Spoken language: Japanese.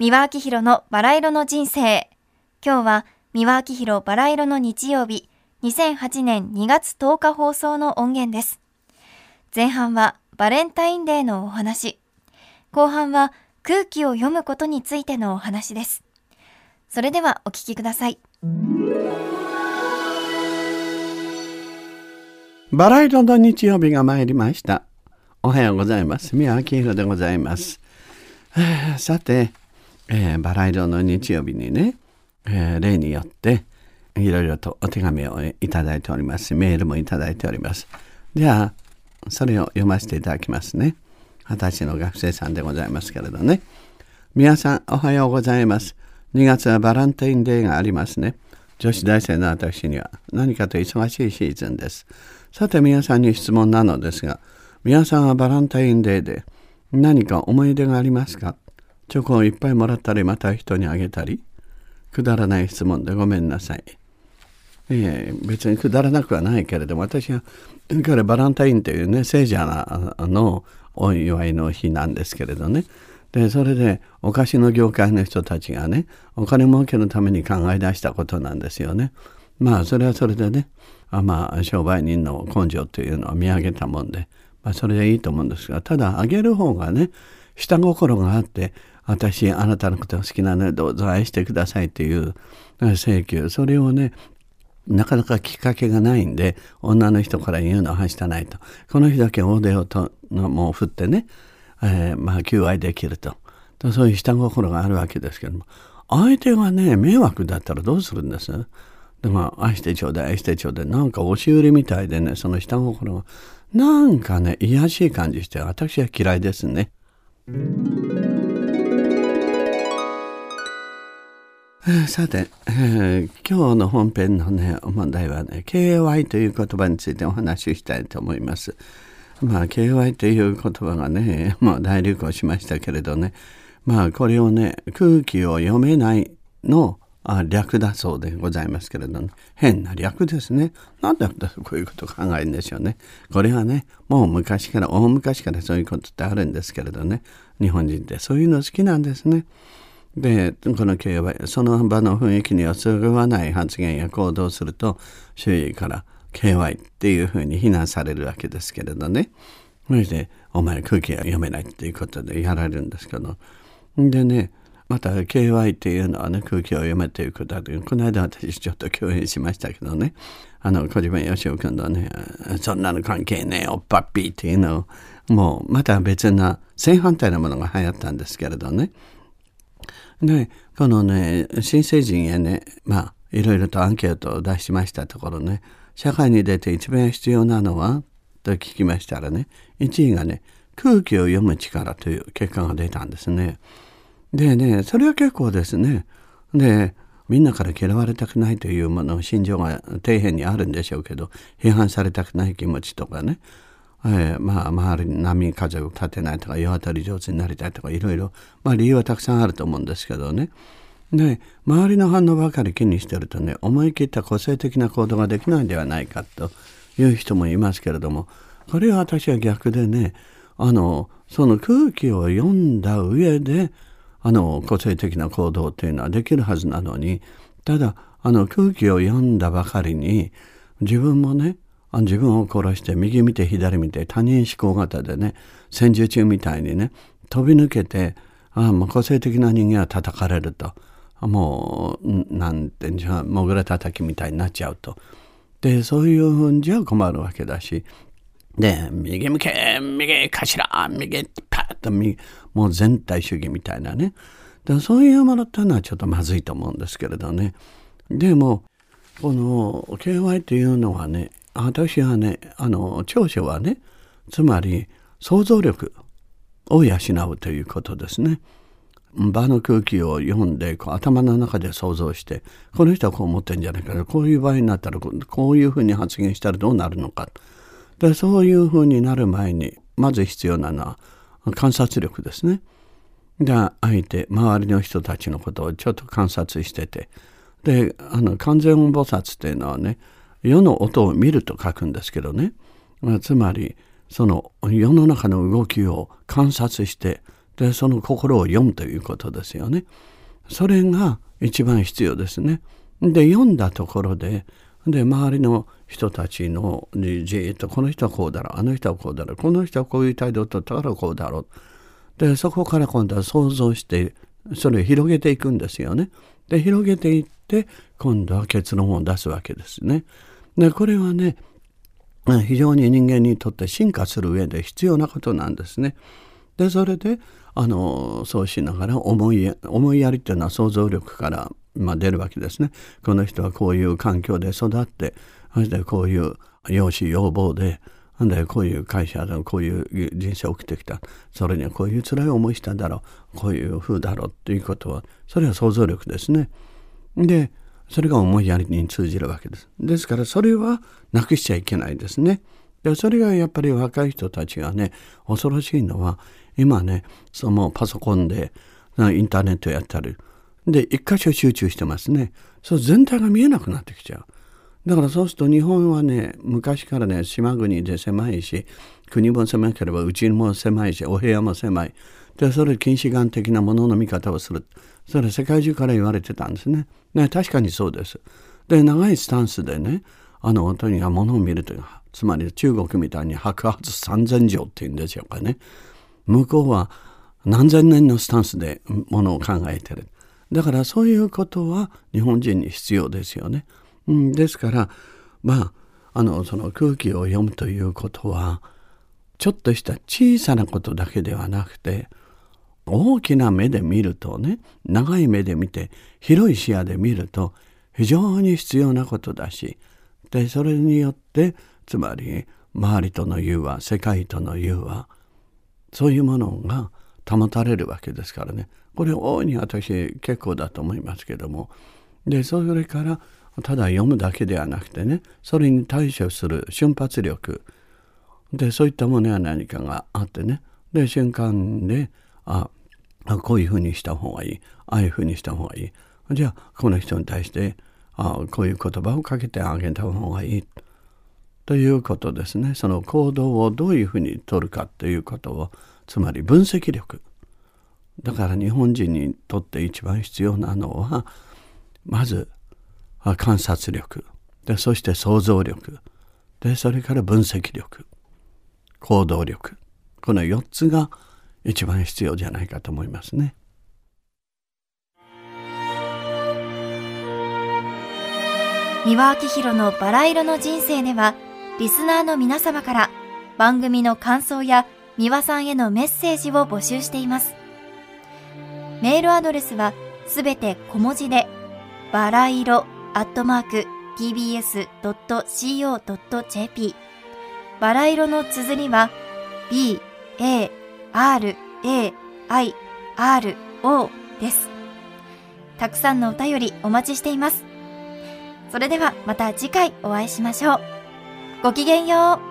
三輪明宏のバラ色の人生。今日は三輪明宏バラ色の日曜日、2008年2月10日放送の音源です。前半はバレンタインデーのお話。後半は空気を読むことについてのお話です。それではお聞きください。バラ色の日曜日が参りました。おはようございます。宮明宏でございます。さて、えー、バラ色の日曜日にね、えー、例によっていろいろとお手紙をいただいておりますし、メールもいただいております。では、それを読ませていただきますね。二十歳の学生さんでございますけれどね。皆さん、おはようございます。2月はバランタインデーがありますね。女子大生の私には何かと忙しいシーズンです。さて皆さんに質問なのですが、皆さんはバランタインデーで何か思い出がありますか？チョコをいっぱいもらったりまた人にあげたりくだらない質問でごめんなさい。えー、別にくだらなくはないけれども私は彼バランタインというね聖者のお祝いの日なんですけれどねでそれでお菓子の業界の人たちがねお金儲けのために考え出したことなんですよね。まあそれはそれでねあまあ商売人の根性というのを見上げたもんで、まあ、それでいいと思うんですがただあげる方がね下心があって私あなたのことが好きなのでどうぞ愛してくださいという請求。それをねなかなかきっかけがないんで女の人から言うのははしたないと。この日だけ大手をともう振ってね、えー、まあ求愛できると。そういう下心があるわけですけども。相手がね迷惑だったらどうするんです？でも愛してちょうだい愛してちょうだい。なんか押し売りみたいでねその下心が。なんかね癒やしい感じして私は嫌いですね。さて、えー、今日の本編のね、問題はね、KY という言葉についてお話ししたいと思います。まあ、KY という言葉がね、まあ、大流行しましたけれどね、まあ、これをね、空気を読めないのあ略だそうでございますけれど、ね、変な略ですね。なんでこういうこと考えるんでしょうね。これはね、もう昔から、大昔からそういうことってあるんですけれどね、日本人ってそういうの好きなんですね。でこの経営はその場の雰囲気にはそぐわない発言や行動をすると周囲から KY っていうふうに非難されるわけですけれどね。それでお前空気は読めないっていうことでやられるんですけど。でねまた KY っていうのはね空気を読めということでこの間私ちょっと共演しましたけどね。あの小島よしお君のねそんなの関係ねえおっぱっぴーっていうのをもうまた別な正反対なものが流行ったんですけれどね。で、このね、新成人へね、まあ、いろいろとアンケートを出しましたところね、社会に出て一番必要なのはと聞きましたらね、1位がね、空気を読む力という結果が出たんですね。でね、それは結構ですね。で、みんなから嫌われたくないというもの、心情が底辺にあるんでしょうけど、批判されたくない気持ちとかね、えー、まあ、周りに波風を立てないとか、世渡り上手になりたいとか、いろいろ、まあ理由はたくさんあると思うんですけどね。で、周りの反応ばかり気にしてるとね、思い切った個性的な行動ができないんではないかという人もいますけれども、これは私は逆でね、あの、その空気を読んだ上で、あの、個性的な行動っていうのはできるはずなのに、ただ、あの、空気を読んだばかりに、自分もね、自分を殺して右見て左見て他人思考型でね戦時中みたいにね飛び抜けてあ個性的な人間は叩かれると。もうなんてんじゃもぐら叩きみたいになっちゃうと。でそういうふうじゃ困るわけだし。で右向け右頭右パッと右もう全体主義みたいなね。でそういうものっていうのはちょっとまずいと思うんですけれどね。でもこの KY っていうのはね私はねあの長所はねつまり想像力を養うということですね。場の空気を読んでこう頭の中で想像してこの人はこう思ってんじゃないかこういう場合になったらこういうふうに発言したらどうなるのかでそういうふうになる前にまず必要なのは観察力ですね。で相手周りの人たちのことをちょっと観察しててであの完全菩薩っていうのはね世の音を見ると書くんですけどね、まあ、つまりその世の中の動きを観察してでその心を読むということですよね。それが一番必要ですね。で読んだところでで周りの人たちのじっとこの人はこうだろうあの人はこうだろうこの人はこういう態度を取ったからこうだろうでそこから今度は想像してそれを広げていくんですよね。で広げていって今度は結論を出すわけですね。でこれはね非常に人間にとって進化する上で必要なことなんですね。でそれであのそうしながら思い思いやりっていうのは想像力から、まあ、出るわけですね。この人はこういう環境で育ってそしてこういう容姿要望ででこういう会社でこういう人生を送ってきたそれにはこういう辛い思いしただろうこういう風だろうっていうことはそれは想像力ですね。でそれが思いやりに通じるわけです。ですからそれはなくしちゃいけないですね。でそれがやっぱり若い人たちがね恐ろしいのは今ねそのパソコンでインターネットやったりで一箇所集中してますねそう全体が見えなくなってきちゃうだからそうすると日本はね昔からね島国で狭いし国も狭ければうちも狭いしお部屋も狭いでそれ近視眼的なものの見方をする。それ世界中から言われてたんですね。ね確かにそうです。で長いスタンスでねあのとにかくものを見るというつまり中国みたいに白髪三千条っていうんでしょうかね。向こうは何千年のスタンスでものを考えてる。だからそういうことは日本人に必要ですよね。うん、ですからまああのその空気を読むということはちょっとした小さなことだけではなくて大きな目で見るとね長い目で見て広い視野で見ると非常に必要なことだしでそれによってつまり周りとの融和世界との融和そういうものが保たれるわけですからね。これ大いに私結構だと思いますけども。でそれからただ読むだけではなくてねそれに対処する瞬発力。でそういったものは何かがあってね。で瞬間であこういうふうにした方がいい。ああいうふうにした方がいい。じゃあこの人に対してあこういう言葉をかけてあげた方がいい。ということですね。その行動をどういうふうに取るかということをつまり分析力。だから日本人にとって一番必要なのはまず観察力。でそして想像力。でそれから分析力。行動力。この4つが一番必要じゃないかと思いますね。三輪明宏のバラ色の人生ではリスナーの皆様から番組の感想や三輪さんへのメッセージを募集しています。メールアドレスはすべて小文字で、バラ色アットマーク tbs.co.jp バラ色の綴りは b, a, r, a, i, r, o です。たくさんのお便りお待ちしています。それではまた次回お会いしましょう。ごきげんよう。